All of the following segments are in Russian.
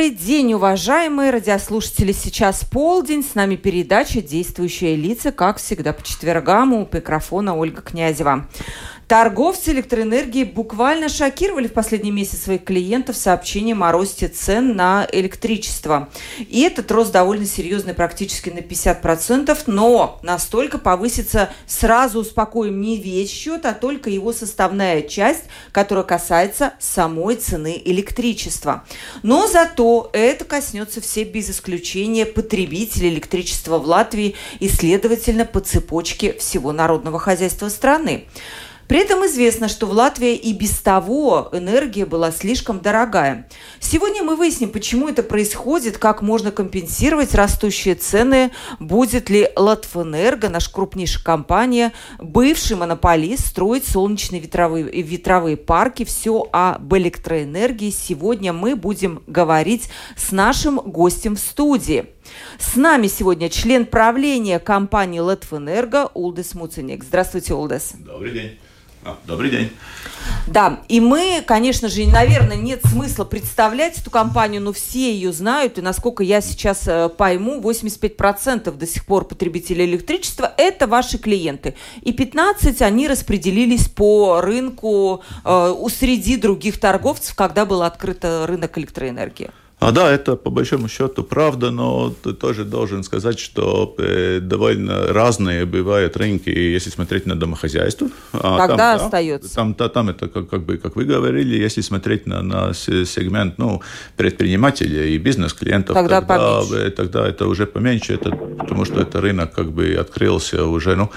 Добрый день, уважаемые радиослушатели. Сейчас полдень. С нами передача «Действующие лица», как всегда, по четвергам у микрофона Ольга Князева. Торговцы электроэнергией буквально шокировали в последний месяц своих клиентов сообщением о росте цен на электричество. И этот рост довольно серьезный, практически на 50%, но настолько повысится, сразу успокоим, не весь счет, а только его составная часть, которая касается самой цены электричества. Но зато это коснется все без исключения потребителей электричества в Латвии и, следовательно, по цепочке всего народного хозяйства страны. При этом известно, что в Латвии и без того энергия была слишком дорогая. Сегодня мы выясним, почему это происходит, как можно компенсировать растущие цены, будет ли Латвэнерго, наша крупнейшая компания, бывший монополист, строить солнечные ветровые, ветровые парки. Все об электроэнергии сегодня мы будем говорить с нашим гостем в студии. С нами сегодня член правления компании Латвэнерго Улдес Муценик. Здравствуйте, Улдес. Добрый день. А, добрый день. Да, и мы, конечно же, наверное, нет смысла представлять эту компанию, но все ее знают, и насколько я сейчас э, пойму, 85% до сих пор потребителей электричества – это ваши клиенты. И 15 они распределились по рынку э, среди других торговцев, когда был открыт рынок электроэнергии. А да, это по большому счету правда, но ты тоже должен сказать, что э, довольно разные бывают рынки, если смотреть на домохозяйство. А Тогда там, остается. Там, там, там это, как, как бы, как вы говорили, если смотреть на, на сегмент ну, предпринимателей и бизнес-клиентов, тогда, тогда, э, тогда это уже поменьше, это, потому что это рынок как бы открылся уже, ну,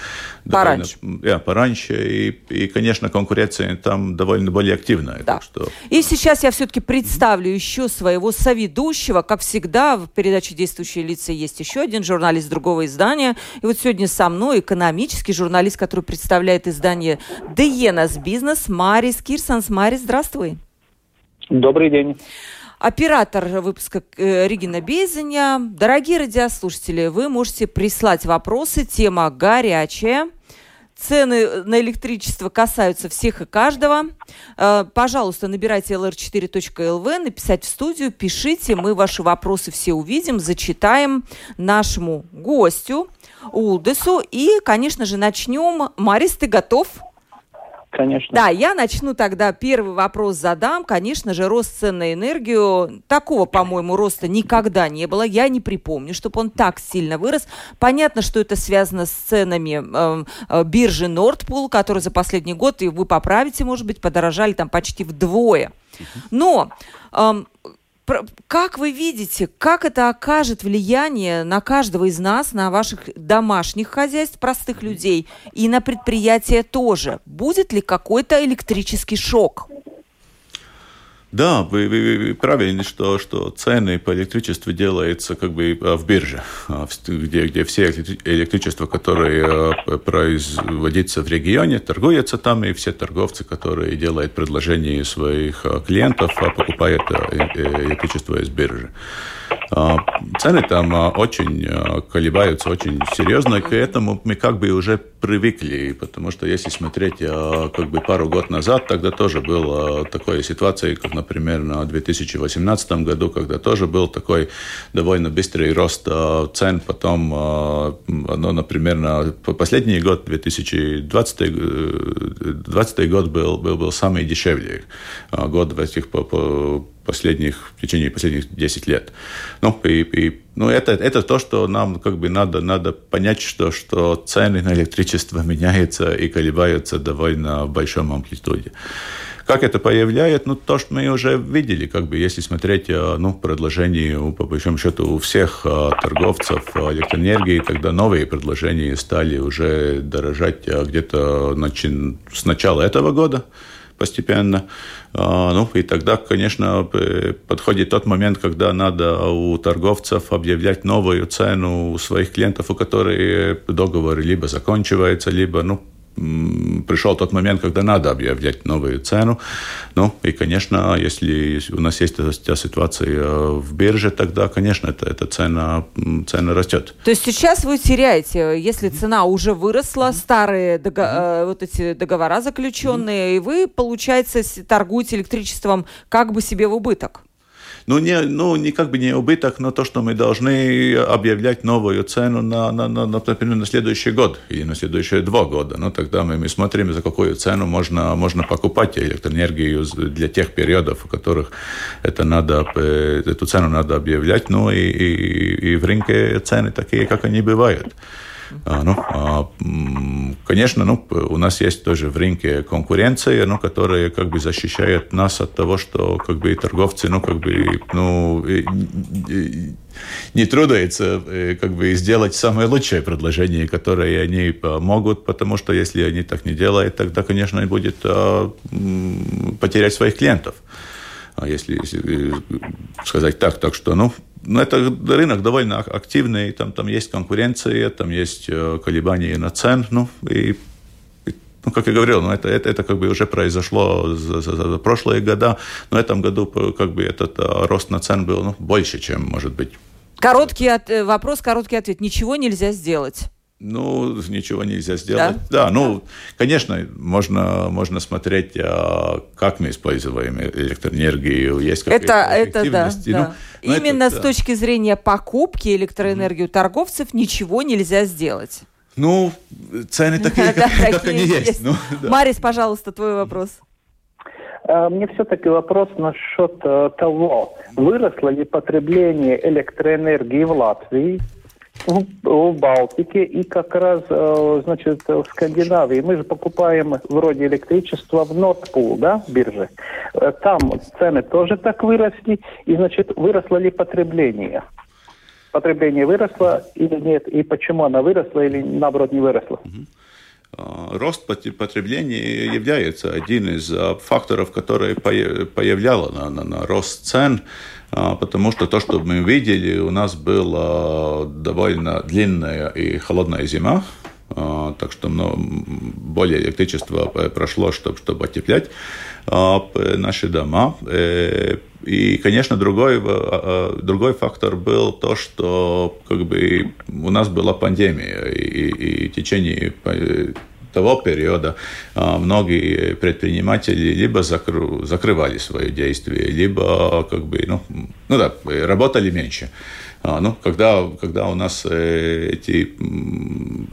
пораньше. Довольно, yeah, пораньше, и, и, конечно, конкуренция там довольно более активная. Да. что... И сейчас я все-таки представлю еще своего совета соведущего. Как всегда, в передаче «Действующие лица» есть еще один журналист другого издания. И вот сегодня со мной экономический журналист, который представляет издание «Деенас Бизнес» Марис Кирсанс. Марис, здравствуй. Добрый день оператор выпуска э, Регина Безеня. Дорогие радиослушатели, вы можете прислать вопросы. Тема горячая. Цены на электричество касаются всех и каждого. Э, пожалуйста, набирайте lr4.lv, написать в студию, пишите, мы ваши вопросы все увидим, зачитаем нашему гостю Улдесу. И, конечно же, начнем. Марис, ты готов? Конечно. Да, я начну тогда, первый вопрос задам. Конечно же, рост цен на энергию, такого, по-моему, роста никогда не было. Я не припомню, чтобы он так сильно вырос. Понятно, что это связано с ценами э, э, биржи Nordpool, которые за последний год, и вы поправите, может быть, подорожали там почти вдвое. Но э, как вы видите, как это окажет влияние на каждого из нас, на ваших домашних хозяйств, простых людей, и на предприятия тоже? Будет ли какой-то электрический шок? Да, вы, вы, вы правильны, что, что цены по электричеству делаются как бы а, в бирже, а, где, где все электричество, которое а, производится в регионе, торгуется там, и все торговцы, которые делают предложения своих клиентов, покупают э, электричество из биржи. Цены там очень колебаются, очень серьезно, и к этому мы как бы уже привыкли, потому что если смотреть как бы пару год назад, тогда тоже была такая ситуация, как, например, на 2018 году, когда тоже был такой довольно быстрый рост цен, потом, ну, например, на последний год, 2020, 2020 год был, был, был самый дешевле год в этих по, по последних, в течение последних 10 лет. Ну, и, и, ну это, это то, что нам как бы надо, надо понять, что, что цены на электричество меняются и колебаются довольно в большом амплитуде. Как это появляет? Ну, то, что мы уже видели, как бы, если смотреть, э, ну, предложения, по большому счету, у всех э, торговцев электроэнергии, тогда новые предложения стали уже дорожать э, где-то с начала этого года постепенно. Ну, и тогда, конечно, подходит тот момент, когда надо у торговцев объявлять новую цену у своих клиентов, у которых договор либо заканчивается, либо, ну, пришел тот момент, когда надо объявлять новую цену. Ну, и, конечно, если у нас есть эта ситуация э, в бирже, тогда, конечно, это, эта цена, цена растет. То есть сейчас вы теряете, если цена уже выросла, старые дого- mm-hmm. вот эти договора заключенные, mm-hmm. и вы, получается, торгуете электричеством как бы себе в убыток? Ну, не, ну, не как бы не убыток, но то, что мы должны объявлять новую цену на, на, на, например, на следующий год или на следующие два года. Ну, тогда мы, мы смотрим, за какую цену можно, можно покупать электроэнергию для тех периодов, в которых это надо, э, эту цену надо объявлять. Ну, и, и, и в рынке цены такие, как они бывают. А, ну, а, конечно, ну, у нас есть тоже в рынке конкуренция, ну, которая как бы защищает нас от того, что как бы торговцы, ну, как бы, ну, не трудаются э, как бы сделать самое лучшее предложение, которое они могут, потому что если они так не делают, тогда, конечно, будет а, потерять своих клиентов. Если, если сказать так, так что, ну, это рынок довольно активный, там, там есть конкуренция, там есть э, колебания на цен, ну, и ну, как я говорил, ну, это, это, это как бы уже произошло за, за, за прошлые года, но в этом году как бы этот а, рост на цен был ну, больше, чем может быть. Короткий от, э, вопрос, короткий ответ. Ничего нельзя сделать. Ну, ничего нельзя сделать. Да, да ну, да. конечно, можно, можно смотреть, а, как мы используем электроэнергию. Есть это, это да, ну, да. Именно это, с да. точки зрения покупки электроэнергии у торговцев ничего нельзя сделать. Ну, цены такие, как, как они есть. Ну, Марис, пожалуйста, твой вопрос. А, мне все-таки вопрос насчет э, того, выросло ли потребление электроэнергии в Латвии в, Балтике и как раз, э, значит, в Скандинавии. Мы же покупаем вроде электричество в Нордпул, да, бирже. Э, там цены тоже так выросли, и, значит, выросло ли потребление? Потребление выросло или нет, и почему она выросла или, наоборот, не выросла? А, рост потребления является один из а, факторов, который появлял на, на, на рост цен. А, потому что то, что мы видели, у нас была довольно длинная и холодная зима, а, так что ну, более электричества прошло, чтобы, чтобы отеплять а, наши дома. Э, и, конечно, другой, другой фактор был то, что как бы, у нас была пандемия, и, и в течение того периода а, многие предприниматели либо закры, закрывали свои действия, либо как бы, ну, ну да, работали меньше. А, ну, когда, когда у нас э, эти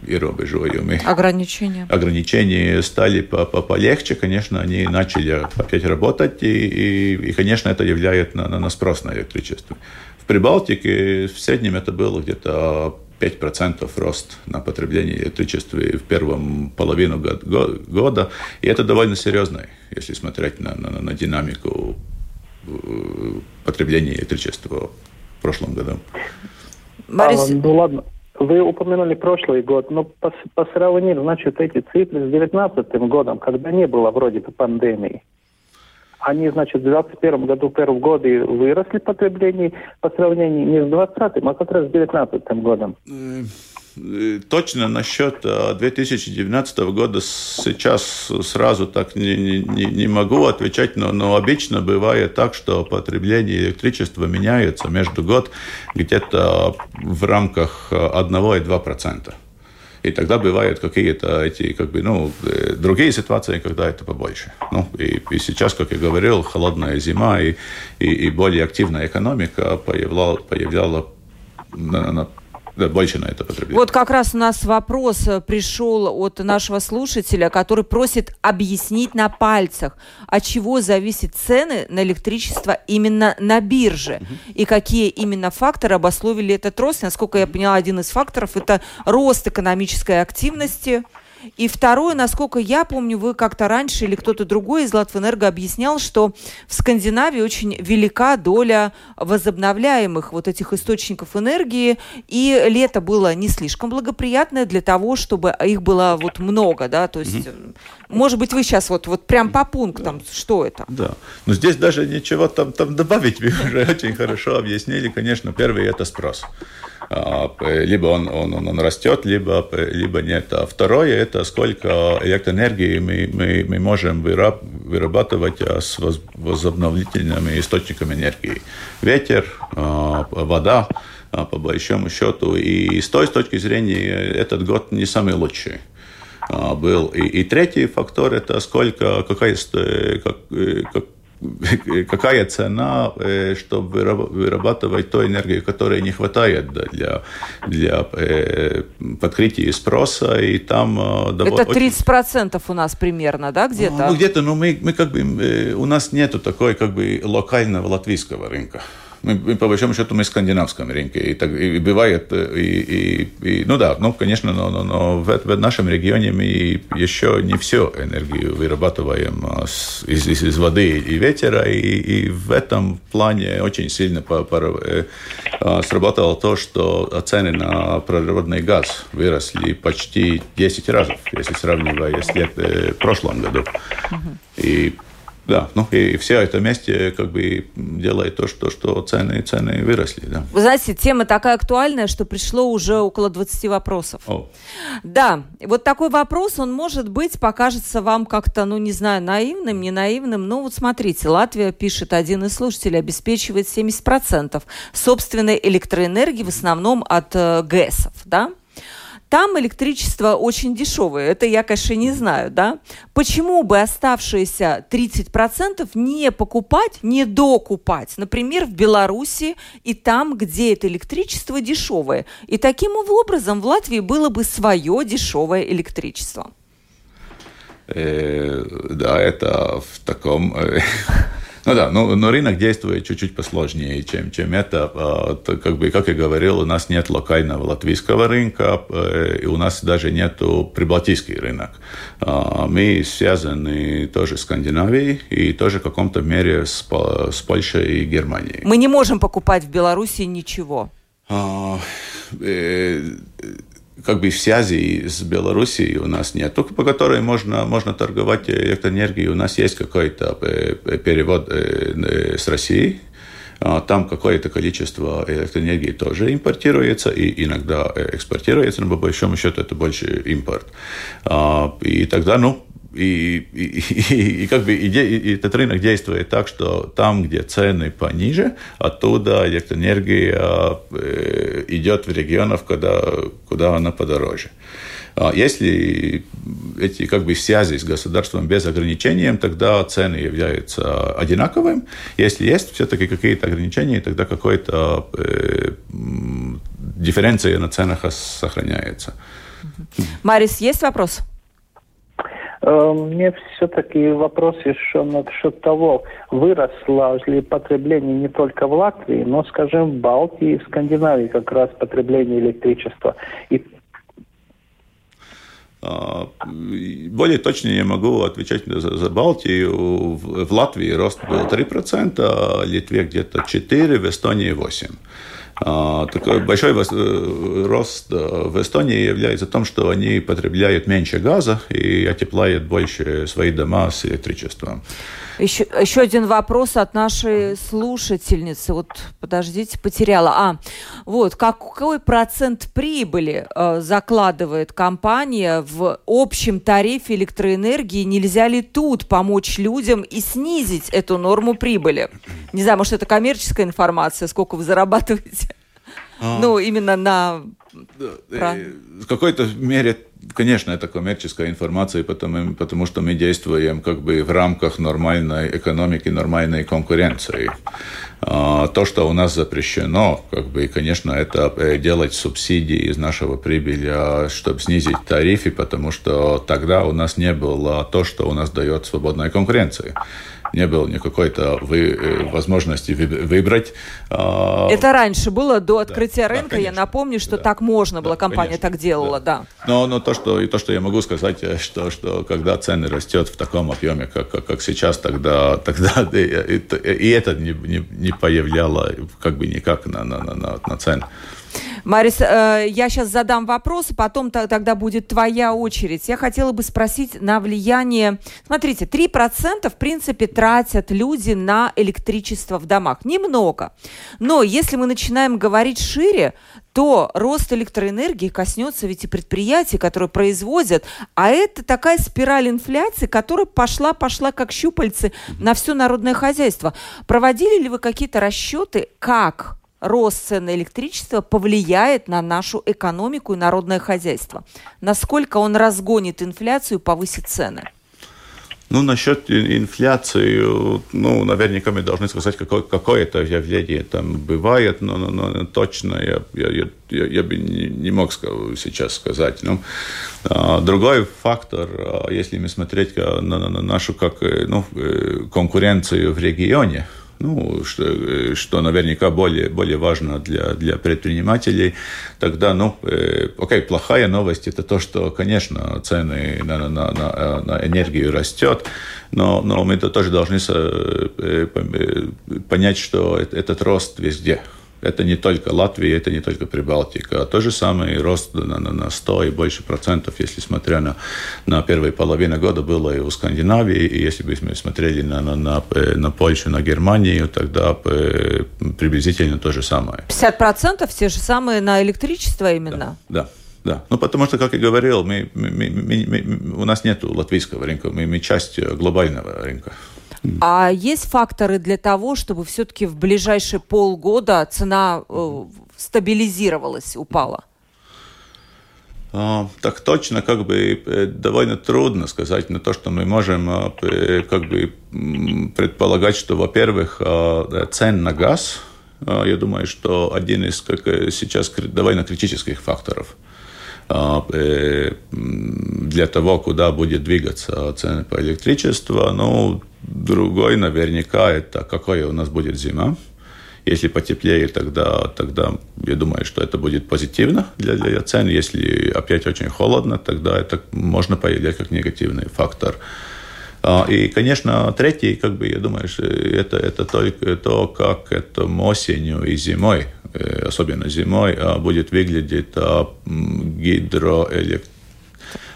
ierobežojumi, ограничения. ограничения стали по -по полегче, конечно, они начали опять работать, и, и, и конечно, это является на, на спрос на электричество. В Прибалтике в среднем это было где-то 5% рост на потребление электричества в первом половину года. И это довольно серьезно, если смотреть на, на, на динамику э, потребления электричества в прошлом году. Борис... А, ну ладно. Вы упомянули прошлый год, но по, по сравнению, значит, эти цифры с 2019 годом, когда не было вроде бы пандемии, они, значит, в 2021 году, в первом году выросли потребление по сравнению не с 2020, а как раз с 2019 годом. Э, точно насчет 2019 года сейчас сразу так не, не, не могу отвечать, но, но обычно бывает так, что потребление электричества меняется между год где-то в рамках 1 и 2 процента. И тогда бывают какие-то эти, как бы, ну, э, другие ситуации, когда это побольше. Ну, и, и сейчас, как я говорил, холодная зима и, и, и более активная экономика появляла, появляла на, на да, больше на это потребление. Вот как раз у нас вопрос э, пришел от нашего слушателя, который просит объяснить на пальцах, от чего зависят цены на электричество именно на бирже, угу. и какие именно факторы обусловили этот рост. Насколько я поняла, один из факторов – это рост экономической активности, И второе, насколько я помню, вы как-то раньше или кто-то другой из Латвэнерго объяснял, что в Скандинавии очень велика доля возобновляемых вот этих источников энергии, и лето было не слишком благоприятное для того, чтобы их было вот много, да, то есть, mm-hmm. может быть, вы сейчас вот, вот прям по пунктам, да. что это? Да, но здесь даже ничего там, там добавить, вы уже очень хорошо объяснили, конечно, первый это спрос. А, либо он, он, он, он растет, либо, либо нет. А второе – это сколько электроэнергии мы, мы, мы можем вырабатывать а, с возобновительными источниками энергии. Ветер, а, вода, по большому счету. И с той точки зрения этот год не самый лучший был. И, и третий фактор – это сколько, какая, как, как, какая цена, э, чтобы вырабатывать ту энергию, которой не хватает для, для э, подкрытия спроса, и там... Э, Это 30% очень... у нас примерно, да, где-то? Ну, где-то, но мы, мы как бы, у нас нету такой как бы локального латвийского рынка мы, по большому счету мы в скандинавском рынке. И, так, и бывает, и, и, и, ну да, ну, конечно, но, но, но в, в нашем регионе мы еще не всю энергию вырабатываем а, с, из, из, из воды и ветера, и, и в этом плане очень сильно по, по, э, а, сработало то, что цены на природный газ выросли почти 10 раз, если сравнивая с лет, э, прошлом году. И да, ну и все это вместе как бы делает то, что, что цены, цены выросли. Да. Вы знаете, тема такая актуальная, что пришло уже около 20 вопросов. О. Да, вот такой вопрос, он может быть, покажется вам как-то, ну не знаю, наивным, не наивным. Но вот смотрите, Латвия, пишет один из слушателей, обеспечивает 70% собственной электроэнергии в основном от э, ГЭСов, да? Там электричество очень дешевое, это я, конечно, не знаю, да? Почему бы оставшиеся 30% не покупать, не докупать, например, в Беларуси и там, где это электричество дешевое? И таким образом в Латвии было бы свое дешевое электричество. Э, да, это в таком э, Ну да, но, но рынок действует чуть-чуть посложнее, чем, чем это. А, как, бы, как я говорил, у нас нет локального латвийского рынка, э, и у нас даже нет прибалтийский рынок. А, мы связаны тоже с Скандинавией и тоже в каком-то мере с, с Польшей и Германией. Мы не можем покупать в Беларуси ничего. Э, как бы связи с Белоруссией у нас нет, только по которой можно, можно торговать электроэнергией. У нас есть какой-то э, перевод э, с Россией, а там какое-то количество электроэнергии тоже импортируется и иногда экспортируется, но по большому счету это больше импорт. А, и тогда, ну, и, и, и, и как бы иде, и этот рынок действует так, что там, где цены пониже, оттуда электроэнергия э, идет в регионов, куда, куда она подороже. А если эти как бы связи с государством без ограничений, тогда цены являются одинаковыми. Если есть все-таки какие-то ограничения, тогда какая-то э, дифференция на ценах сохраняется. Марис, есть вопрос? Э, мне все-таки вопрос еще насчет того, выросло ли потребление не только в Латвии, но, скажем, в Балтии и в Скандинавии как раз потребление электричества. И а, более точно я могу отвечать за, за Балтию. В, в Латвии рост был 3%, а в Литве где-то 4%, в Эстонии 8%. А, такой большой э, рост э, в Эстонии является тем, что они потребляют меньше газа и отепляют больше свои дома с электричеством. Еще, еще один вопрос от нашей слушательницы. Вот, подождите, потеряла. А, вот, какой процент прибыли э, закладывает компания в общем тарифе электроэнергии? Нельзя ли тут помочь людям и снизить эту норму прибыли? Не знаю, может, это коммерческая информация, сколько вы зарабатываете? А. Ну, именно на... Про... В какой-то мере, конечно, это коммерческая информация, потому, потому что мы действуем как бы в рамках нормальной экономики, нормальной конкуренции. А, то, что у нас запрещено, как бы, конечно, это э, делать субсидии из нашего прибыли, чтобы снизить тарифы, потому что тогда у нас не было то, что у нас дает свободная конкуренция. Не было никакой-то вы, э, возможности выбрать. А, Это раньше было до открытия да, рынка. Да, я напомню, что да, так можно было, компания конечно, так делала, да. да. Но, но то, что, и то, что я могу сказать, э, что, что когда цены растет в таком объеме, как, как, как сейчас, тогда, тогда и, и это не, не, не появляло как бы никак на, на, на, на цены. Марис, э, я сейчас задам вопрос, потом тогда будет твоя очередь. Я хотела бы спросить на влияние... Смотрите, 3% в принципе тратят люди на электричество в домах. Немного. Но если мы начинаем говорить шире, то рост электроэнергии коснется ведь и предприятий, которые производят, а это такая спираль инфляции, которая пошла-пошла как щупальцы на все народное хозяйство. Проводили ли вы какие-то расчеты, как рост цен на электричество повлияет на нашу экономику и народное хозяйство? Насколько он разгонит инфляцию и повысит цены? Ну, насчет инфляции, ну, наверняка мы должны сказать, какое, какое это явление там бывает, но, но, но точно я, я, я, я бы не, мог сейчас сказать. Ну, а, другой фактор, а, если мы смотреть на, на, на нашу как, э, ну, э, конкуренцию в регионе, ну, что, э, что наверняка более, более важно для, для предпринимателей, тогда, ну, э, окей, плохая новость – это то, что, конечно, цены на, на, на, на энергию растет, но, но мы тоже должны э, понять, что этот рост везде – это не только Латвия, это не только Прибалтика. То же самое рост на, на, на 100 и больше процентов, если смотря на, на первую половину года, было и у Скандинавии. И если бы мы смотрели на, на, на, на Польшу, на Германию, тогда приблизительно то же самое. 50 процентов те же самые на электричество именно? Да, да. Да, ну потому что, как я говорил, мы, мы, мы, мы, у нас нет латвийского рынка, мы, мы часть глобального рынка. А есть факторы для того, чтобы все-таки в ближайшие полгода цена э, стабилизировалась, упала? А, так точно, как бы э, довольно трудно сказать, но то, что мы можем а, как бы предполагать, что, во-первых, а, цен на газ, я думаю, что один из как, э, сейчас довольно критических факторов э, для того, куда будет двигаться цены по электричеству. Ну, Другой наверняка это какая у нас будет зима. Если потеплеет, тогда, тогда я думаю, что это будет позитивно для, для цен. Если опять очень холодно, тогда это можно появлять как негативный фактор. А, и, конечно, третий, как бы, я думаю, это, это только то, как это осенью и зимой, э, особенно зимой, а, будет выглядеть а, гидроэлект...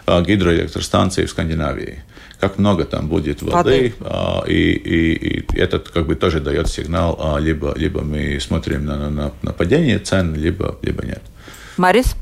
гидроэлектростанции в Скандинавии как много там будет воды, воды. И, и, и этот как бы тоже дает сигнал, а, либо, либо мы смотрим на, на, на падение цен, либо, либо нет. Марис?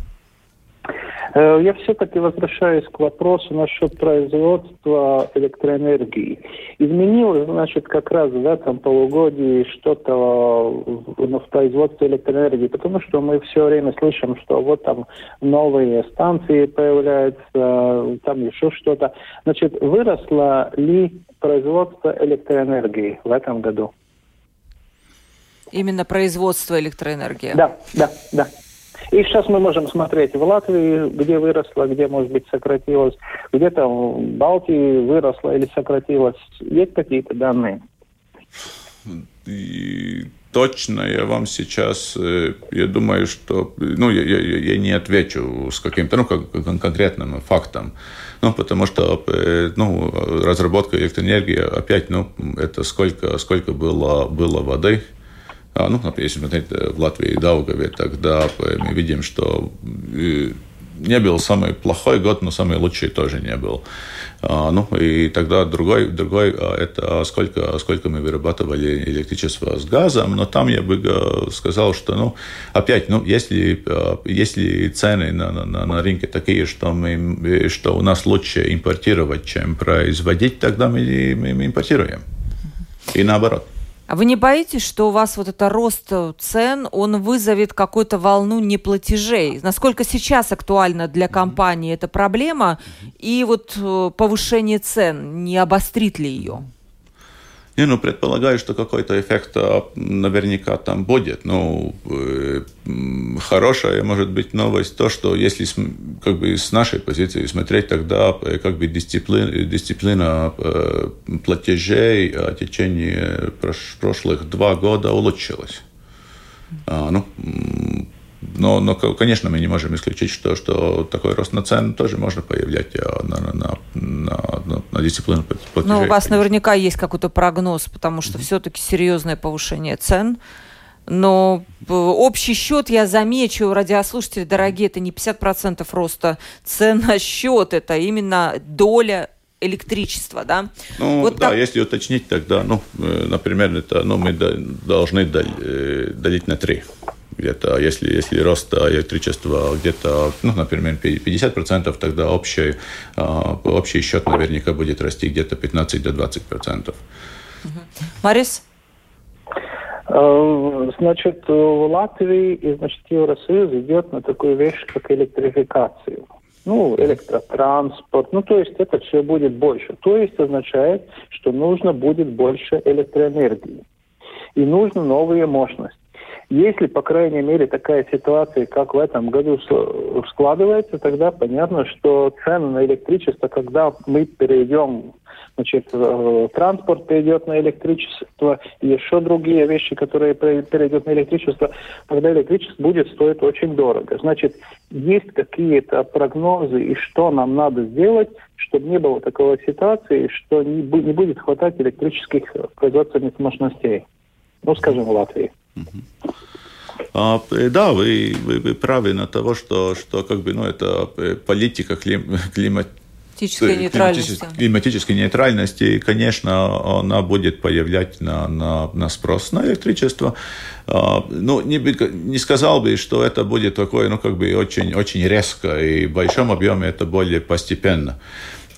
Э, я все-таки возвращаюсь к вопросу насчет производства электроэнергии. Изменилось, значит, как раз в этом полугодии что-то в производстве электроэнергии, потому что мы все время слышим, что вот там новые станции появляются, там еще что-то. Значит, выросло ли производство электроэнергии в этом году? Именно производство электроэнергии? Да, да, да. И сейчас мы можем смотреть в Латвии, где выросло, где, может быть, сократилось, где то в Балтии выросло или сократилось. Есть какие-то данные? И точно я вам сейчас, э, я думаю, что, ну, я, я, я не отвечу с каким-то, ну, как, конкретным фактом, ну, потому что, э, ну, разработка электроэнергии, опять, ну, это сколько, сколько было, было воды, ну, например, если смотреть э, в Латвии Даугаве, тогда мы видим, что э, не был самый плохой год, но самый лучший тоже не был. А, ну, и тогда другой, другой а, это сколько, сколько мы вырабатывали электричество с газом, но там я бы э, сказал, что, ну, опять, ну, если, если цены на, на, на рынке такие, что, мы, что у нас лучше импортировать, чем производить, тогда мы, мы, мы импортируем. И наоборот. А вы не боитесь, что у вас вот это рост э, цен, он вызовет какую-то волну неплатежей? Насколько сейчас актуальна для компании эта проблема? И вот э, повышение цен, не обострит ли ее? Не, ну, предполагаю, что какой-то эффект а, наверняка там будет. Ну, э, хорошая, может быть, новость то, что если как бы с нашей позиции смотреть, тогда э, как бы дисциплина, дисциплина э, платежей в течение прошлых два года улучшилась. А, ну, но, но, конечно, мы не можем исключить, что, что такой рост на цены тоже можно появлять на, на, на, на, на дисциплину платежей. Ну, у вас наверняка есть какой-то прогноз, потому что mm-hmm. все-таки серьезное повышение цен. Но общий счет, я замечу, радиослушатели дорогие, это не 50% роста цен, а счет, это именно доля электричества, да? Ну, вот да, так... если уточнить, тогда, ну, э, например, это, ну, мы должны э, делить на три где-то, если, если рост электричества где-то, ну, например, 50%, тогда общий, а, общий счет наверняка будет расти где-то 15-20%. Марис? Э, значит, в Латвии и, значит, Евросоюз идет на такую вещь, как электрификацию. Ну, электротранспорт, ну, то есть это все будет больше. То есть означает, что нужно будет больше электроэнергии. И нужны новые мощности. Если, по крайней мере, такая ситуация, как в этом году складывается, тогда понятно, что цены на электричество, когда мы перейдем, значит, э, транспорт перейдет на электричество, и еще другие вещи, которые перейдут на электричество, тогда электричество будет стоить очень дорого. Значит, есть какие-то прогнозы, и что нам надо сделать, чтобы не было такой ситуации, что не будет хватать электрических производственных мощностей. Ну, скажем, в Латвии. А, э, да, вы, вы, вы правы на того, что, что как бы, ну, это э, политика клим, климат, климатической нейтральности. Климатической нейтральности, конечно, она будет появлять на, на, на спрос на электричество. А, ну, не, не сказал бы, что это будет такое, ну, как бы очень, очень резко, и в большом объеме это более постепенно.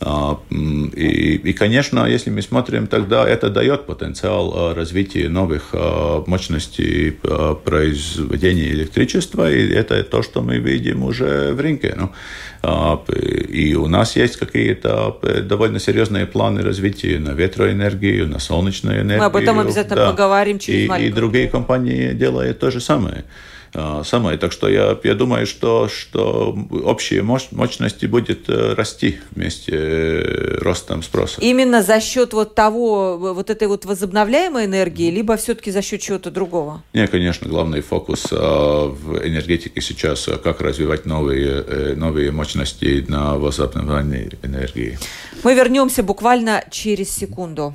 А, и, и, конечно, если мы смотрим, тогда это дает потенциал а, развития новых а, мощностей произведения электричества, и это то, что мы видим уже в рынке. Ну, и у нас есть какие-то довольно серьезные планы развития на ветроэнергию, на солнечную энергию. Мы об этом обязательно да. поговорим через и, и другие компании делают то же самое. А, самое. Так что я, я думаю, что, что общие мощности будет э, расти вместе э, ростом спроса. Именно за счет вот того, вот этой вот возобновляемой энергии, либо все-таки за счет чего-то другого? Не, конечно, главный фокус в энергетике сейчас, как развивать новые, э, новые мощности на возобновляемой энергии. Мы вернемся буквально через секунду.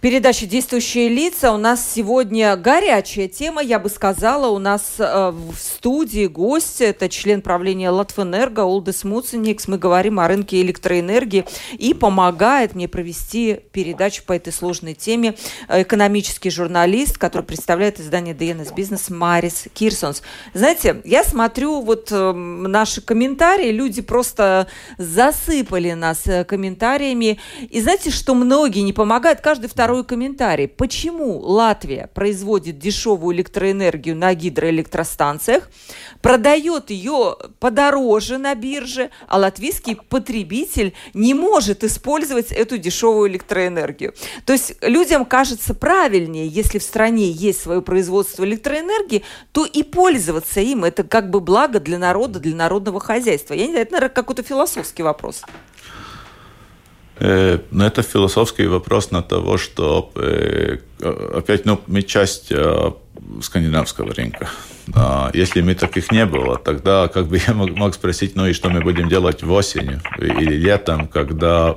Передача «Действующие лица». У нас сегодня горячая тема, я бы сказала. У нас э, в студии гость, это член правления Латвэнерго Олдес Муценикс. Мы говорим о рынке электроэнергии и помогает мне провести передачу по этой сложной теме экономический журналист, который представляет издание DNS Бизнес Марис Кирсонс. Знаете, я смотрю вот э, наши комментарии, люди просто засыпали нас э, комментариями. И знаете, что многие не помогают, каждый второй второй комментарий. Почему Латвия производит дешевую электроэнергию на гидроэлектростанциях, продает ее подороже на бирже, а латвийский потребитель не может использовать эту дешевую электроэнергию? То есть людям кажется правильнее, если в стране есть свое производство электроэнергии, то и пользоваться им. Это как бы благо для народа, для народного хозяйства. Я не знаю, это, наверное, какой-то философский вопрос. Э, но это философский вопрос на того, что э, опять ну, мы часть э, скандинавского рынка. А если мы таких не было, тогда как бы я мог, спросить, ну и что мы будем делать в осенью или летом, когда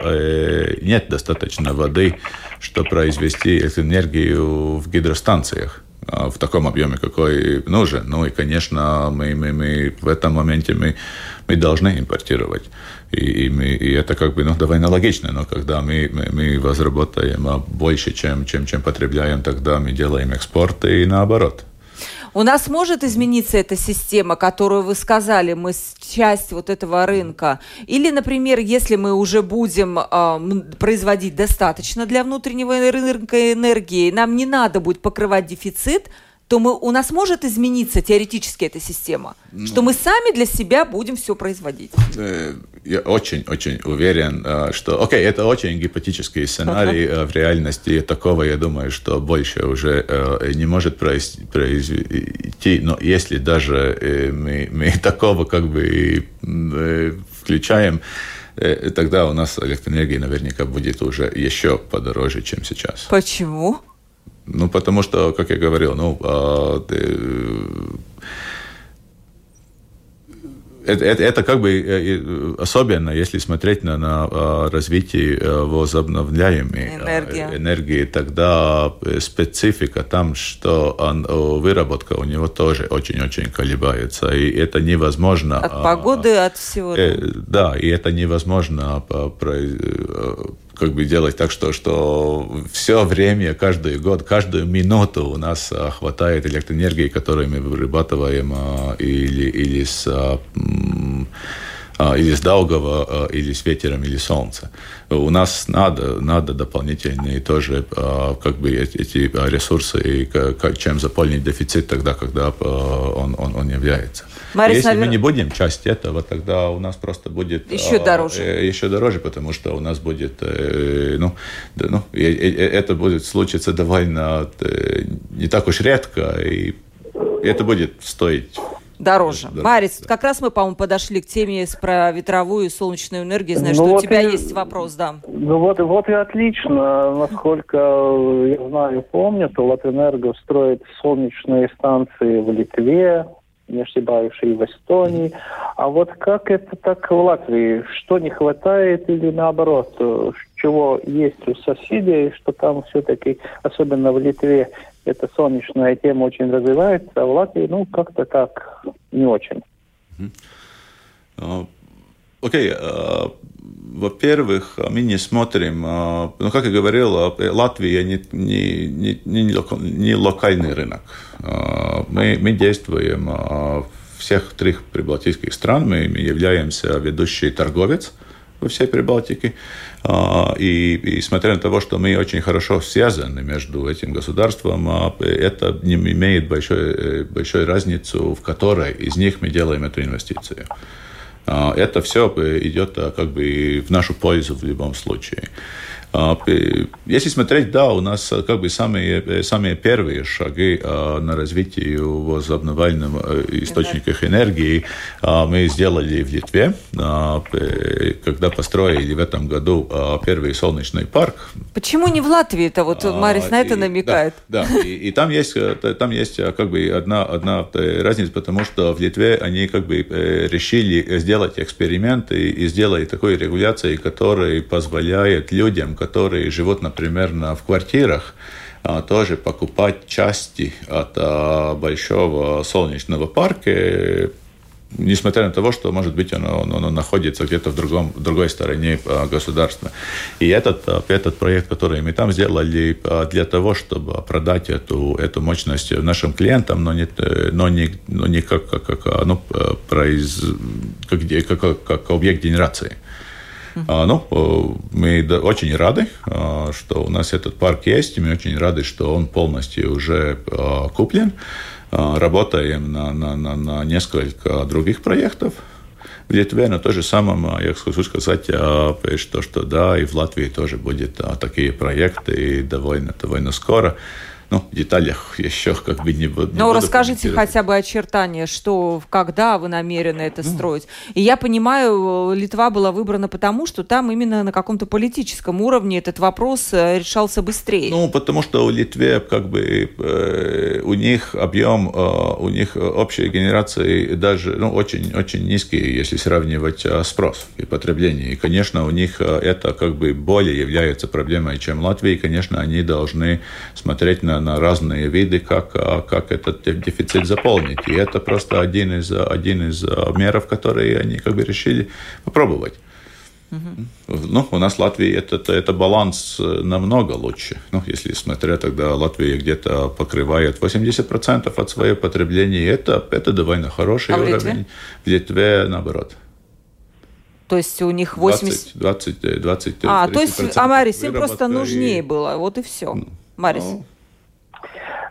нет достаточно воды, чтобы произвести энергию в гидростанциях. В таком объеме, какой нужен. Ну и, конечно, мы, мы, мы в этом моменте мы, мы должны импортировать. И, и, мы, и это как бы ну, довольно логично, но когда мы, мы, мы возработаем больше, чем, чем, чем потребляем, тогда мы делаем экспорт и наоборот. У нас может измениться эта система, которую вы сказали, мы часть вот этого рынка? Или, например, если мы уже будем э, производить достаточно для внутреннего рынка энергии, нам не надо будет покрывать дефицит, то мы, у нас может измениться теоретически эта система, ну, что мы сами для себя будем все производить. Э, я очень-очень уверен, э, что, окей, это очень гипотетический сценарий uh-huh. в реальности, такого, я думаю, что больше уже не может произойти, но если даже мы, мы такого как бы включаем, тогда у нас электроэнергия наверняка будет уже еще подороже, чем сейчас. Почему? Ну, потому что, как я говорил, ну, а, это, это, это как бы э, э, особенно, если смотреть на, на а, развитие э, возобновляемой Энергия. энергии, тогда специфика там, что он, выработка у него тоже очень-очень колебается, и это невозможно. От погоды, от всего. Да, и это невозможно как бы делать так, что, что все время, каждый год, каждую минуту у нас а, хватает электроэнергии, которую мы вырабатываем а, или, или с а, или с Даугава, или с ветером, или солнца. У нас надо, надо дополнительные тоже как бы эти ресурсы, и как, чем заполнить дефицит тогда, когда он, он, он является. Марис, Если навер... мы не будем часть этого, тогда у нас просто будет еще а, дороже. Э, еще дороже, потому что у нас будет, э, ну, ну, это будет случиться довольно э, не так уж редко, и это будет стоить дороже. Да, Марис, да. как раз мы, по-моему, подошли к теме про ветровую и солнечную энергию. Знаю, ну что вот у тебя и, есть вопрос, да. Ну вот, вот и отлично. Насколько я знаю, помню, то Латвэнерго строит солнечные станции в Литве, не ошибаюсь, и в Эстонии. А вот как это так в Латвии? Что не хватает или наоборот? Чего есть у соседей, что там все-таки, особенно в Литве, эта солнечная тема очень развивается, а в Латвии, ну, как-то так не очень. А, окей, okay. uh, во-первых, мы не смотрим, uh, ну, как я говорил, Латвия не, не, не, не, не локальный рынок. А, мы, мы действуем в всех трех прибалтийских стран, мы являемся ведущий торговец во всей Прибалтике. А, и, и смотря на то, что мы очень хорошо связаны между этим государством, а, это не имеет большой, э, большой разницу, в которой из них мы делаем эту инвестицию. Это все идет как бы в нашу пользу в любом случае. А, если смотреть, да, у нас э, как бы самые, э, самые первые шаги а, на развитие возобновляемых э, источников энергии а, мы сделали в Литве, когда построили в этом году первый солнечный парк. Почему не в Латвии? Это вот Марис на это намекает. Да, да. И, и там есть, там есть как бы одна, одна разница, потому что в Литве они как бы решили сделать эксперименты и сделать такой регуляции, которая позволяет людям, которые живут, например, на, в квартирах, а, тоже покупать части от а, большого солнечного парка, несмотря на то, что, может быть, оно, оно находится где-то в, другом, в другой стороне а, государства. И этот, этот проект, который мы там сделали для того, чтобы продать эту, эту мощность нашим клиентам, но не, но не, но не как, как, как, ну, произ, как, как, как объект генерации. Uh-huh. Ну, э, мы очень рады, э, что у нас этот парк есть, и мы очень рады, что он полностью уже э, куплен. Работаем на, на, на, на несколько других проектов. В Литве, но то же самое, я хочу сказать, что, что да, и в Латвии тоже будет такие проекты, и довольно, довольно скоро ну, в деталях еще как бы не, буду. Ну, расскажите хотя бы очертания, что, когда вы намерены это ну. строить. И я понимаю, Литва была выбрана потому, что там именно на каком-то политическом уровне этот вопрос э, решался быстрее. Ну, потому что у Литве как бы э, у них объем, э, у них общей генерации даже ну, очень, очень низкий, если сравнивать э, спрос и потребление. И, конечно, у них э, это как бы более является проблемой, чем Латвия. И, конечно, они должны смотреть на на разные виды, как, как этот дефицит заполнить. И это просто один из, один из меров, которые они как бы решили попробовать. Угу. Ну, у нас в Латвии это, это, это баланс намного лучше. Ну, если смотря, тогда Латвия где-то покрывает 80% от своего потребления. Это, это довольно хороший а уровень. В Литве? в Литве наоборот. То есть у них 80... 20, 20, 20 А, то есть, а Марис, им просто нужнее и... было, вот и все. Марис. Ну, Э,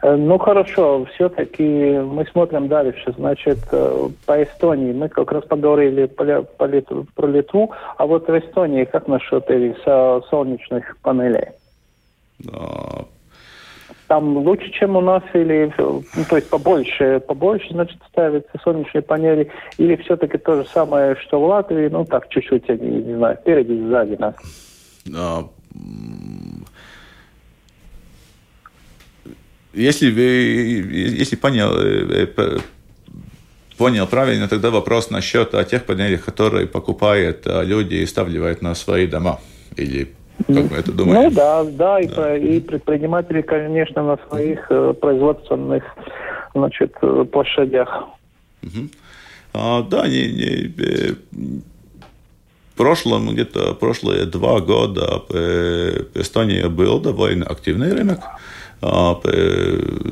ну хорошо, все-таки мы смотрим дальше. Значит, э, по Эстонии мы как раз поговорили по, по Литву, про Литву, а вот в Эстонии как насчет этих солнечных панелей? Да. Там лучше, чем у нас, или ну, то есть побольше, побольше, значит, ставятся солнечные панели, или все-таки то же самое, что в Латвии, ну так, чуть-чуть, они, не знаю, впереди, сзади нас. Да Если, если понял, э, э, понял правильно, тогда вопрос насчет тех панелей, которые покупают а, люди и ставляют на свои дома. Или как вы это думаете? Ну да, да, и, да. и предприниматели, конечно, на своих э, производственных значит, площадях. Угу. А, да, не, не, в прошлом, где-то прошлые два года Эстония был довольно активный рынок. А,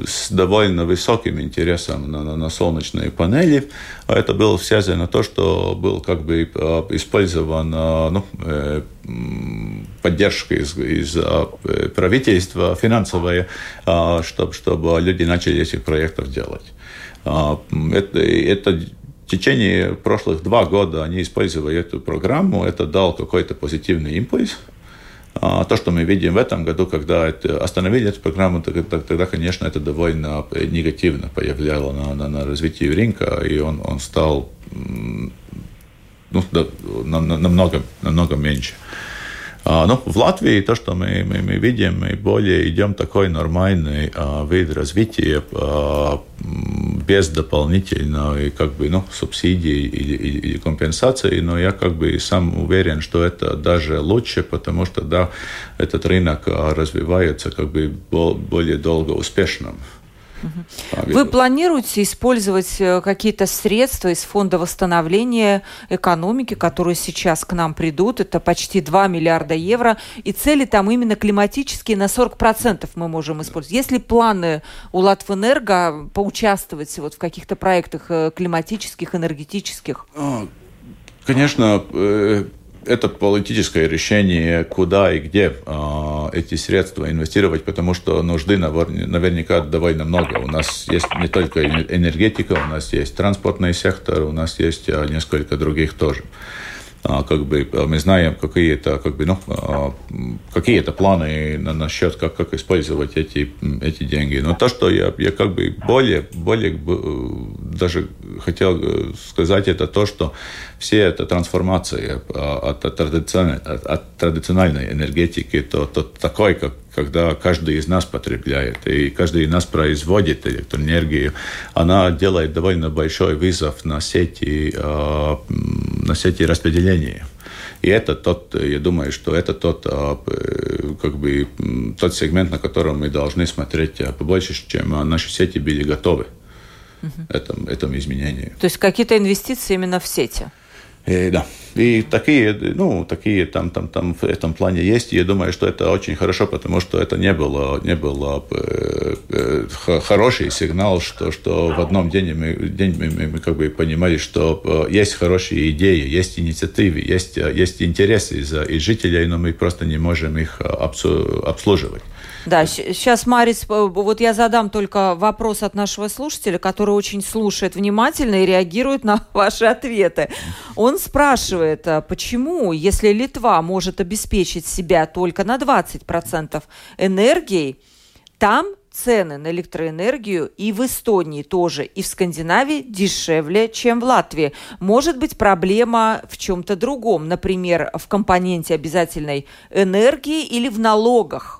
с довольно высоким интересом на, на, на солнечные панели. А это было связано то, что был как бы а, использован ну, э, поддержка из, из правительства финансовая, чтобы, чтобы люди начали этих проектов делать. Это, это в течение прошлых два года они использовали эту программу, это дал какой-то позитивный импульс. А то, что мы видим в этом году, когда это, остановили эту программу, тогда, тогда, конечно, это довольно негативно повлияло на, на, на развитие рынка, и он, он стал ну, намного, намного меньше. А, ну, в Латвии то, что мы, мы, мы видим, мы более идем такой нормальный а, вид развития а, без дополнительной как бы, ну, субсидий или, или, или компенсации, но я как бы сам уверен, что это даже лучше, потому что да, этот рынок развивается как бы более долго успешным. Вы планируете использовать э, какие-то средства из фонда восстановления экономики, которые сейчас к нам придут? Это почти 2 миллиарда евро. И цели там именно климатические на 40% мы можем использовать. Есть ли планы у Латвэнерго поучаствовать вот в каких-то проектах э, климатических, энергетических? А, конечно, э, это политическое решение, куда и где э, эти средства инвестировать, потому что нужды наверняка довольно много. У нас есть не только энергетика, у нас есть транспортный сектор, у нас есть э, несколько других тоже. А, как бы а, мы знаем какие-то как бы ну а, какие-то планы на, насчет как как использовать эти эти деньги. Но то что я я как бы более более даже хотел э, сказать это то что все эта трансформация от, от, традиционной, от, от традиционной энергетики то, то такой как когда каждый из нас потребляет, и каждый из нас производит электроэнергию, она делает довольно большой вызов на сети, э, на сети распределения. И это тот, я думаю, что это тот, э, как бы, тот сегмент, на котором мы должны смотреть э, побольше, чем наши сети были готовы угу. этому, этому изменению. То есть какие-то инвестиции именно в сети? И, да. И такие, ну, такие там, там, там в этом плане есть. И я думаю, что это очень хорошо, потому что это не было, не было э, э, хороший сигнал, что, что в одном день мы, день мы, мы, мы как бы понимали, что э, есть хорошие идеи, есть инициативы, есть, есть интересы из жителей, но мы просто не можем их обслуживать. Да, сейчас, Марис, вот я задам только вопрос от нашего слушателя, который очень слушает внимательно и реагирует на ваши ответы. Он спрашивает, а почему, если Литва может обеспечить себя только на 20% энергией, там цены на электроэнергию и в Эстонии тоже, и в Скандинавии дешевле, чем в Латвии. Может быть проблема в чем-то другом, например, в компоненте обязательной энергии или в налогах?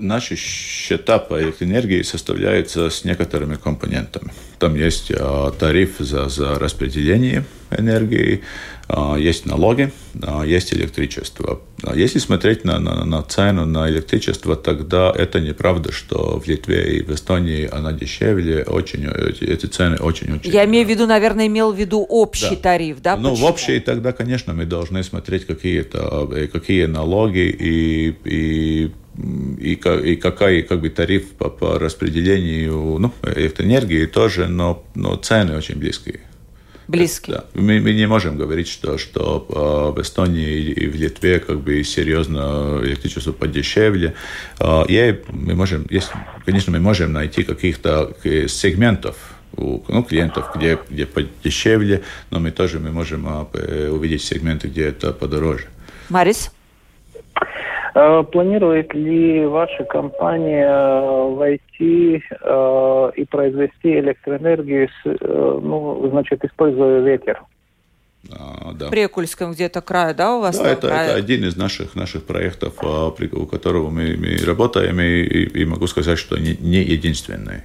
наши счета по электроэнергии составляются с некоторыми компонентами. Там есть а, тариф за, за распределение энергии, а, есть налоги, а, есть электричество. Если смотреть на, на, на цену на электричество, тогда это неправда, что в Литве и в Эстонии она дешевле, очень, эти, цены очень-очень... Я имею в виду, наверное, имел в виду общий да. тариф, да? Ну, в общий тогда, конечно, мы должны смотреть какие-то, э, какие налоги и, и и, и какой как бы тариф по, по распределению ну, электроэнергии тоже, но, но цены очень близкие. Близкие. Да. Мы, мы не можем говорить, что, что э, в Эстонии и в Литве как бы серьезно электричество подешевле. И мы можем, есть, конечно, мы можем найти каких-то сегментов у ну, клиентов, где, где подешевле, но мы тоже мы можем э, увидеть сегменты, где это подороже. Марис? Э, планирует ли ваша компания э, войти э, и произвести электроэнергию, ну, значит, используя ветер? А, да. Прикульском где-то крае, да, у вас? Да, это, это один из наших, наших проектов, а, у которого мы, мы работаем, и, и могу сказать, что не, не единственный.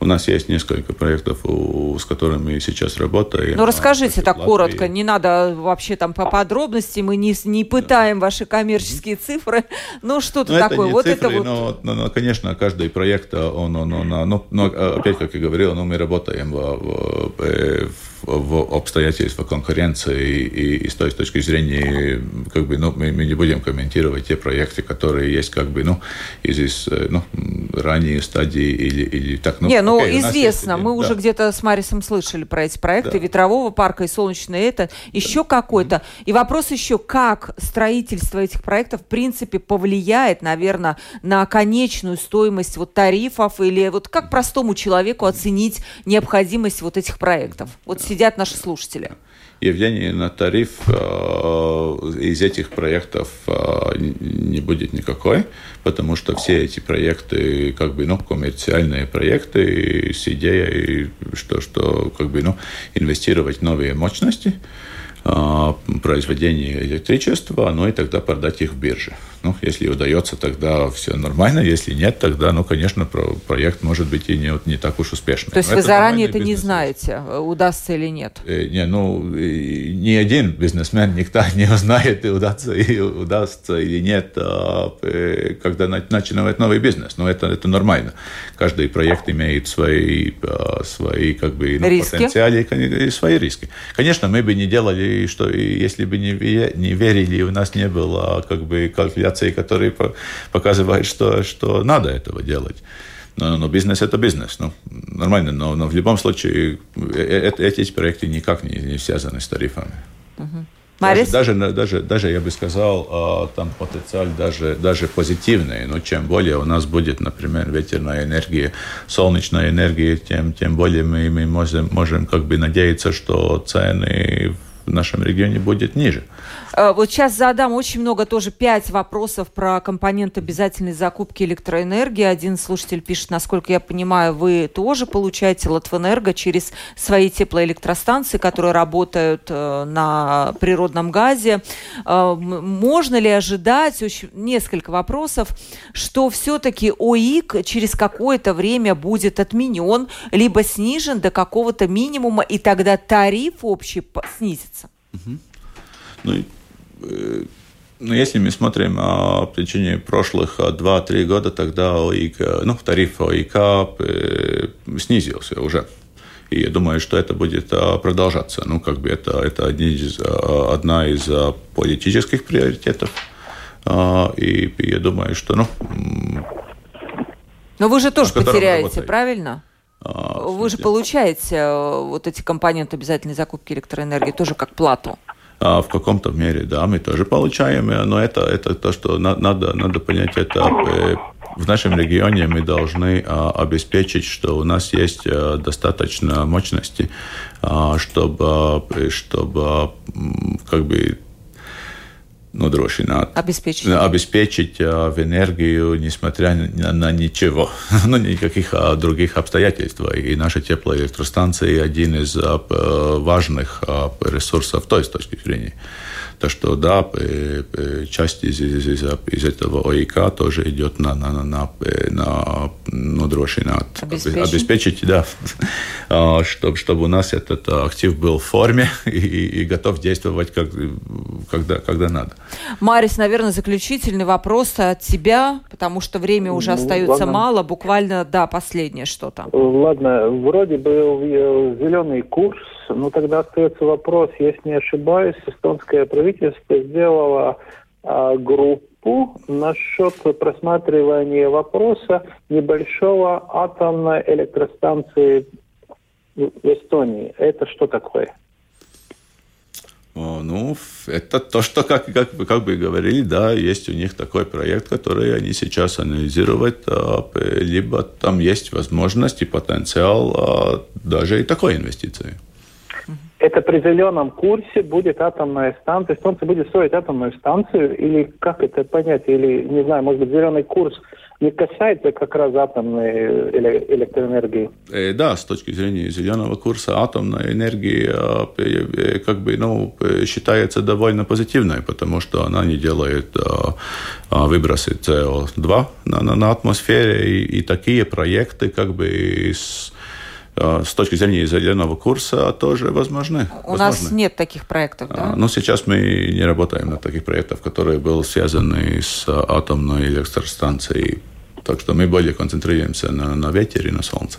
У нас есть несколько проектов, с которыми сейчас работаем. Ну, расскажите так коротко, не надо вообще там по подробности, мы не, не пытаем ваши коммерческие цифры. Ну, что-то ну, такое. Это вот цифры, это вот... но, но, но, конечно, каждый проект, он, он, он, он ну, но, опять, как я говорил, ну, мы работаем в, в, в в обстоятельства конкуренции и, и с той точки зрения, как бы, ну, мы, мы не будем комментировать те проекты, которые есть, как бы, ну, из, из ну, ранней стадии или, или так. Ну, не, ну, окей, известно, есть, мы да. уже где-то с Марисом слышали про эти проекты, да. ветрового парка и солнечное это, еще да. какой-то. Mm-hmm. И вопрос еще, как строительство этих проектов, в принципе, повлияет, наверное, на конечную стоимость вот тарифов или вот как простому человеку оценить необходимость вот этих проектов? Вот сидят наши слушатели. Евгений, на тариф э, из этих проектов э, не будет никакой, потому что все эти проекты, как бы, ну, коммерциальные проекты с идеей, что, что как бы, ну, инвестировать в новые мощности, э, произведение электричества, ну и тогда продать их в бирже. Ну, если удается, тогда все нормально. Если нет, тогда, ну, конечно, проект может быть и не, не так уж успешный. То есть Но вы заранее это не знаете, удастся или нет? Э, не, ну, ни один бизнесмен никто не узнает, удастся, и удастся или нет, а, э, когда начинает новый бизнес. Но это, это нормально. Каждый проект имеет свои, а, свои как бы, ну, риски. потенциалы и свои риски. Конечно, мы бы не делали, что если бы не, не верили, у нас не было как бы калькуляции которые показывают, что, что надо этого делать. Но, но бизнес это бизнес, ну, нормально, но, но в любом случае э, э, эти проекты никак не, не связаны с тарифами. Угу. Марис? Даже, даже, даже, даже, я бы сказал, а, там потенциал даже, даже позитивный. Но чем более у нас будет, например, ветерная энергия, солнечная энергия, тем, тем более мы, мы можем, можем как бы надеяться, что цены в нашем регионе будет ниже. Э, вот сейчас задам очень много тоже пять вопросов про компонент обязательной закупки электроэнергии. Один слушатель пишет, насколько я понимаю, вы тоже получаете Латвэнерго через свои теплоэлектростанции, которые работают э, на природном газе. Э, можно ли ожидать, очень, несколько вопросов, что все-таки ОИК через какое-то время будет отменен, либо снижен до какого-то минимума, и тогда тариф общий снизится? Ну, ну, если мы смотрим а, в течение прошлых 2-3 года, тогда ОИК, ну, тариф ОИК э, снизился уже. И я думаю, что это будет а, продолжаться. Ну, как бы это, это один из, а, одна из а, политических приоритетов. А, и я думаю, что, ну... Но вы же тоже потеряете, правильно? А, вы же получаете э, вот эти компоненты обязательной закупки электроэнергии тоже как плату. А в каком-то мере, да, мы тоже получаем, но это, это то, что надо, надо понять, это э, в нашем регионе мы должны а, обеспечить, что у нас есть а, достаточно мощности, а, э, чтобы, чтобы как бы, нodrošināt, Обеспечить. обеспечить а, в энергию, несмотря на, на ничего, ну, никаких а, других обстоятельств. И наши теплоэлектростанции один из а, важных а, ресурсов той с точки зрения. Так что да, часть из, из, из, из этого ОИК тоже идет на, на, на, на, на нодrošināt, Обеспечить. обеспечить, да, А, чтобы, чтобы у нас этот а, актив был в форме и, и готов действовать, как, когда, когда надо. Марис, наверное, заключительный вопрос от тебя, потому что время уже Ну, остается ладно. мало. Буквально, да, последнее что-то. Ладно, вроде был зеленый курс, но тогда остается вопрос, если не ошибаюсь, эстонское правительство сделало а, группу насчет просматривания вопроса небольшого атомной электростанции в Эстонии. Это что такое? Ну, это то, что, как, как, как бы говорили, да, есть у них такой проект, который они сейчас анализируют, а, либо там есть возможность и потенциал а, даже и такой инвестиции. Это при зеленом курсе будет атомная станция. Эстонцы будут строить атомную станцию? Или как это понять? Или, не знаю, может быть, зеленый курс не касается как раз атомной э, эле- электроэнергии? Э, Да, с точки зрения зеленого курса атомная энергия п- э, как бы, ну, считается довольно позитивной, потому что она не делает выбросы СО2 на, на, на атмосфере, и, и такие проекты как бы с, с точки зрения зеленого курса тоже возможны. У нас возможны. нет таких проектов, А, да? Но сейчас мы не работаем над таких проектах, которые были связаны с а, атомной электростанцией. Так что мы более концентрируемся на, на ветер и на солнце.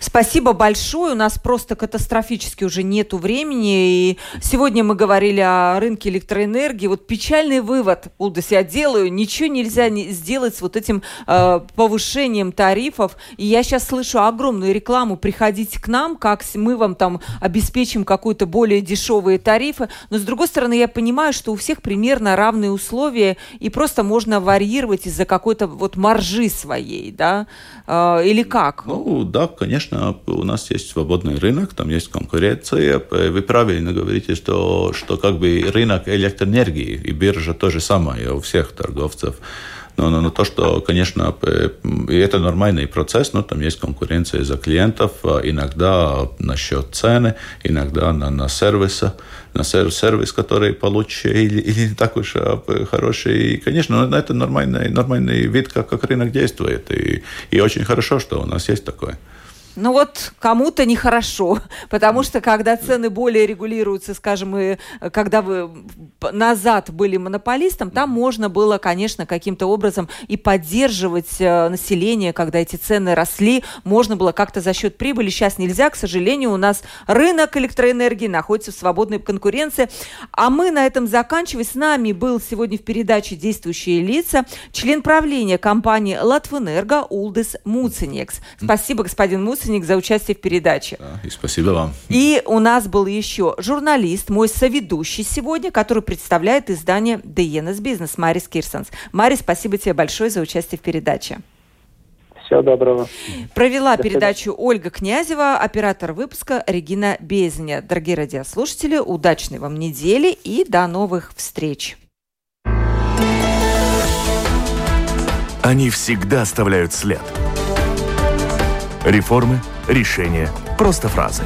Спасибо большое. У нас просто катастрофически уже нету времени. И сегодня мы говорили о рынке электроэнергии. Вот печальный вывод, Улдас, я делаю. Ничего нельзя не сделать с вот этим э, повышением тарифов. И я сейчас слышу огромную рекламу. Приходите к нам, как мы вам там обеспечим какую-то более дешевые тарифы. Но с другой стороны, я понимаю, что у всех примерно равные условия. И просто можно варьировать из-за какой-то вот маржи своей, да? Э, или как? Ну, да, конечно, у нас есть свободный рынок, там есть конкуренция. Вы правильно говорите, что, что как бы рынок электроэнергии и биржа то же самое у всех торговцев. Но, но, но то, что, конечно, это нормальный процесс, но там есть конкуренция за клиентов, а иногда насчет цены, иногда на, на сервиса, на сер- сервис, который получше или, не так уж а, хороший. И, конечно, это нормальный, нормальный вид, как, как рынок действует. И, и очень хорошо, что у нас есть такое. Ну вот кому-то нехорошо, потому что когда цены более регулируются, скажем, и э, когда вы назад были монополистом, там можно было, конечно, каким-то образом и поддерживать э, население, когда эти цены росли, можно было как-то за счет прибыли. Сейчас нельзя, к сожалению, у нас рынок электроэнергии находится в свободной конкуренции. А мы на этом заканчиваем. С нами был сегодня в передаче «Действующие лица» член правления компании «Латвэнерго» Улдес Муцинекс. Спасибо, господин Муцинек, за участие в передаче. Да, и спасибо вам. И у нас был еще журналист, мой соведущий сегодня, который представляет издание «Деенес Бизнес» Марис Кирсонс. Марис, спасибо тебе большое за участие в передаче. Всего доброго. Провела До свидания. передачу Ольга Князева, оператор выпуска Регина Безня. Дорогие радиослушатели, удачной вам недели и до новых встреч. Они всегда оставляют след. Реформы, решения, просто фразы.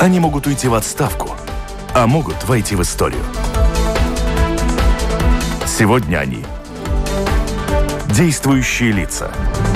Они могут уйти в отставку, а могут войти в историю. Сегодня они – действующие лица –